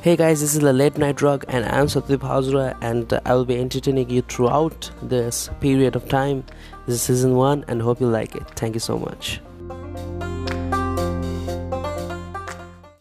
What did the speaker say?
Hey guys, this is the Late Night Rug, and I'm Satydeep Hazra, and uh, I will be entertaining you throughout this period of time. This is season one, and hope you like it. Thank you so much.